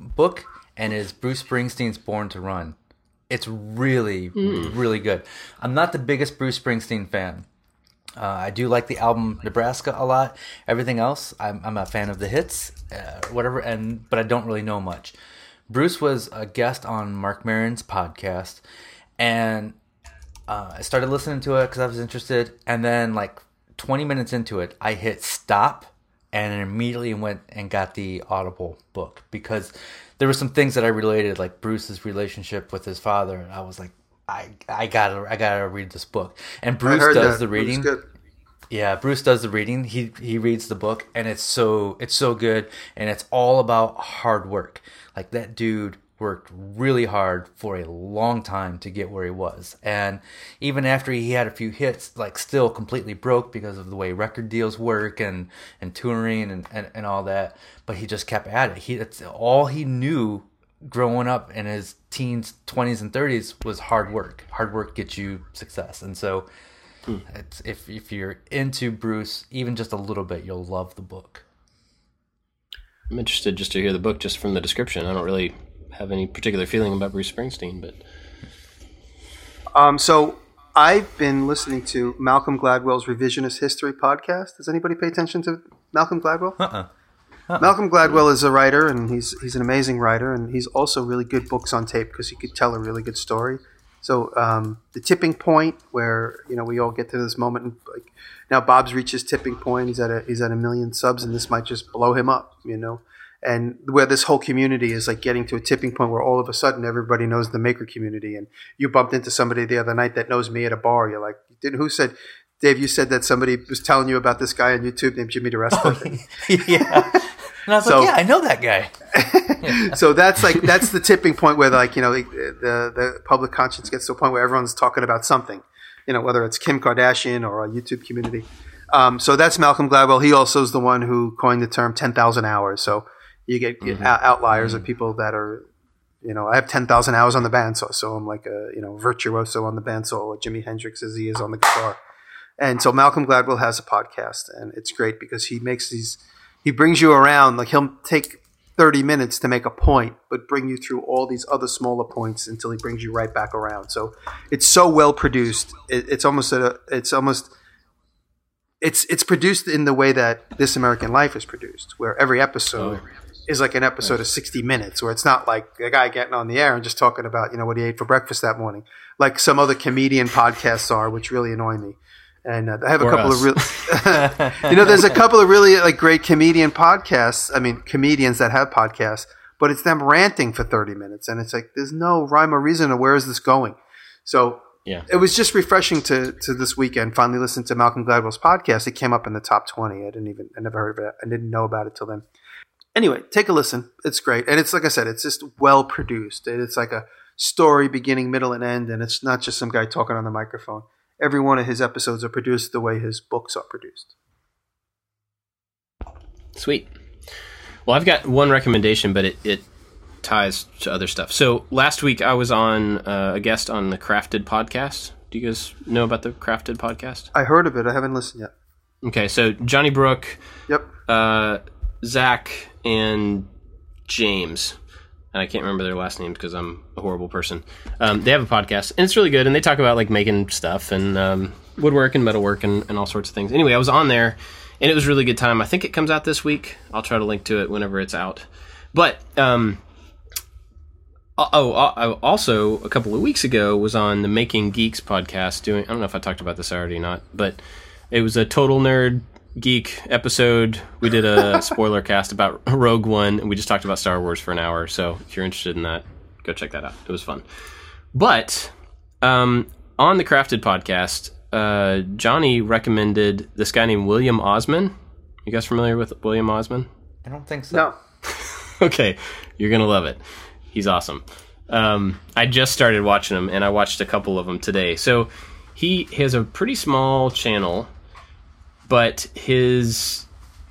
book, and it is Bruce Springsteen's "Born to Run." It's really, really good. I'm not the biggest Bruce Springsteen fan. Uh, I do like the album Nebraska a lot. Everything else, I'm, I'm a fan of the hits, uh, whatever, and but I don't really know much. Bruce was a guest on Marc Maron's podcast, and uh, I started listening to it because I was interested, and then like 20 minutes into it, I hit stop and immediately went and got the Audible book because there were some things that I related, like Bruce's relationship with his father, and I was like, I I gotta I gotta read this book. And Bruce does that. the reading. Yeah, Bruce does the reading. He he reads the book, and it's so it's so good, and it's all about hard work. Like that dude worked really hard for a long time to get where he was, and even after he had a few hits, like still completely broke because of the way record deals work and and touring and and, and all that. But he just kept at it. He that's all he knew growing up in his teens, twenties, and thirties was hard work. Hard work gets you success, and so hmm. it's, if if you're into Bruce, even just a little bit, you'll love the book. I'm interested just to hear the book just from the description. I don't really have any particular feeling about Bruce Springsteen, but Um, so I've been listening to Malcolm Gladwell's Revisionist History podcast. Does anybody pay attention to Malcolm Gladwell? Uh-uh. Malcolm Gladwell is a writer, and he's he's an amazing writer, and he's also really good books on tape because he could tell a really good story. So um, the tipping point, where you know we all get to this moment, and like now Bob's reached his tipping point. He's at a he's at a million subs, and this might just blow him up, you know. And where this whole community is like getting to a tipping point where all of a sudden everybody knows the maker community, and you bumped into somebody the other night that knows me at a bar. You're like, who said? Dave, you said that somebody was telling you about this guy on YouTube named Jimmy DiResta. yeah. And I was So- like, yeah, I know that guy. so that's like that's the tipping point where like you know the, the the public conscience gets to a point where everyone's talking about something, you know whether it's Kim Kardashian or a YouTube community. Um, so that's Malcolm Gladwell. He also is the one who coined the term ten thousand hours. So you get get mm-hmm. out- outliers of mm-hmm. people that are, you know, I have ten thousand hours on the bandsaw, so I'm like a you know virtuoso on the bandsaw, like Jimi Hendrix as he is on the guitar. And so Malcolm Gladwell has a podcast, and it's great because he makes these, he brings you around. Like he'll take 30 minutes to make a point, but bring you through all these other smaller points until he brings you right back around. So it's so well produced. It, it's almost a, it's almost, it's it's produced in the way that This American Life is produced, where every episode oh, is like an episode of 60 minutes, where it's not like a guy getting on the air and just talking about you know what he ate for breakfast that morning, like some other comedian podcasts are, which really annoy me. And uh, I have a couple us. of real, you know, there's a couple of really like great comedian podcasts. I mean, comedians that have podcasts, but it's them ranting for 30 minutes, and it's like there's no rhyme or reason to where is this going. So yeah. it was just refreshing to to this weekend finally listen to Malcolm Gladwell's podcast. It came up in the top 20. I didn't even I never heard of it. I didn't know about it till then. Anyway, take a listen. It's great, and it's like I said, it's just well produced. It's like a story, beginning, middle, and end, and it's not just some guy talking on the microphone. Every one of his episodes are produced the way his books are produced. Sweet. Well, I've got one recommendation, but it, it ties to other stuff. So last week I was on uh, a guest on the Crafted podcast. Do you guys know about the Crafted podcast? I heard of it. I haven't listened yet. Okay, so Johnny Brook, Yep. uh, Zach, and James. And I can't remember their last names because I'm a horrible person. Um, they have a podcast, and it's really good. And they talk about like making stuff and um, woodwork and metalwork and, and all sorts of things. Anyway, I was on there, and it was really good time. I think it comes out this week. I'll try to link to it whenever it's out. But um, oh, oh, I also a couple of weeks ago was on the Making Geeks podcast. Doing I don't know if I talked about this already or not, but it was a total nerd geek episode. We did a spoiler cast about Rogue One, and we just talked about Star Wars for an hour. So if you're interested in that, go check that out. It was fun. But um, on the Crafted podcast, uh, Johnny recommended this guy named William Osman. You guys familiar with William Osman? I don't think so. No. okay, you're gonna love it. He's awesome. Um, I just started watching him, and I watched a couple of them today. So he has a pretty small channel, but his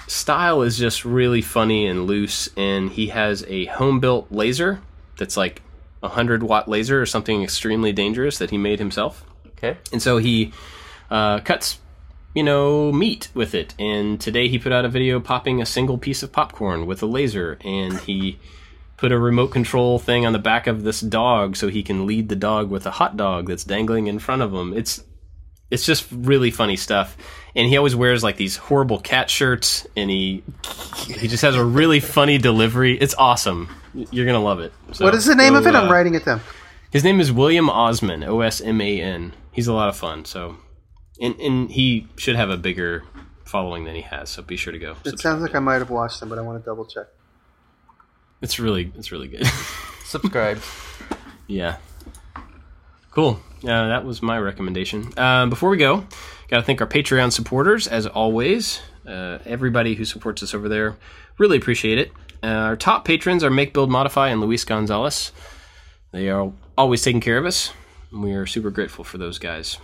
style is just really funny and loose. And he has a home built laser that's like a hundred watt laser or something extremely dangerous that he made himself. Okay. And so he uh, cuts, you know, meat with it. And today he put out a video popping a single piece of popcorn with a laser. And he put a remote control thing on the back of this dog so he can lead the dog with a hot dog that's dangling in front of him. It's it's just really funny stuff. And he always wears like these horrible cat shirts and he he just has a really funny delivery. It's awesome. You're going to love it. So what is the name go, of it? I'm uh, writing it down. his name is William Osman, O S M A N. He's a lot of fun. So, and and he should have a bigger following than he has. So be sure to go. It sounds like I might have watched them, but I want to double check. It's really it's really good. Subscribe. yeah. Cool. Uh, that was my recommendation. Um, before we go, got to thank our Patreon supporters, as always. Uh, everybody who supports us over there, really appreciate it. Uh, our top patrons are Make Build Modify and Luis Gonzalez. They are always taking care of us. And we are super grateful for those guys.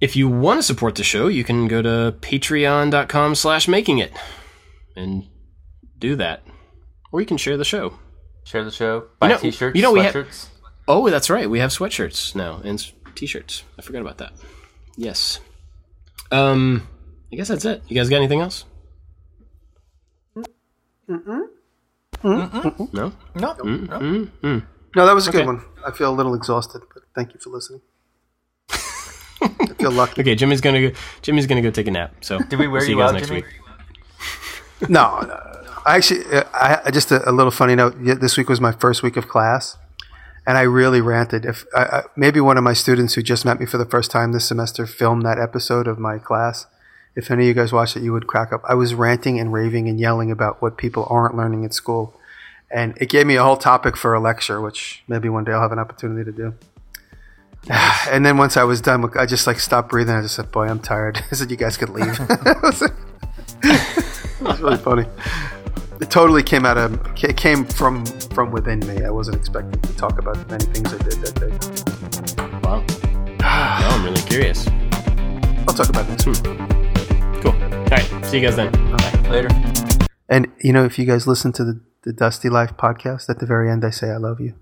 If you want to support the show, you can go to patreon.com slash making it and do that. Or you can share the show. Share the show. Buy know- t-shirts, you know, we have-. Oh, that's right. We have sweatshirts now and t-shirts. I forgot about that. Yes. Um, I guess that's it. You guys got anything else? No. no, no. Mm-hmm. No, that was a Okay. good one. I feel a little exhausted, but thank you for listening. I feel lucky. Okay, Jimmy's gonna go. Jimmy's gonna go take a nap. So Did we wear we'll see you guys out, next Jimmy? week. No, no, no. I actually, uh, I I- just a, a little funny note. This week was my first week of class, and I really ranted. If maybe one of my students who just met me for the first time this semester filmed that episode of my class. If any of you guys watched it, you would crack up. I was ranting and raving and yelling about what people aren't learning at school, and it gave me a whole topic for a lecture, which maybe one day I'll have an opportunity to do. And then once I was done, I just like stopped breathing. I just said, "Boy, I'm tired." I said, "You guys could leave." it was really funny. It totally came out of it came from from within me. I wasn't expecting to talk about many things I did that day. Wow. now I'm really curious. I'll talk about it next week. Cool. All right. See you guys then. Bye. Later. And you know, if you guys listen to the, the Dusty Life podcast, at the very end, I say I love you.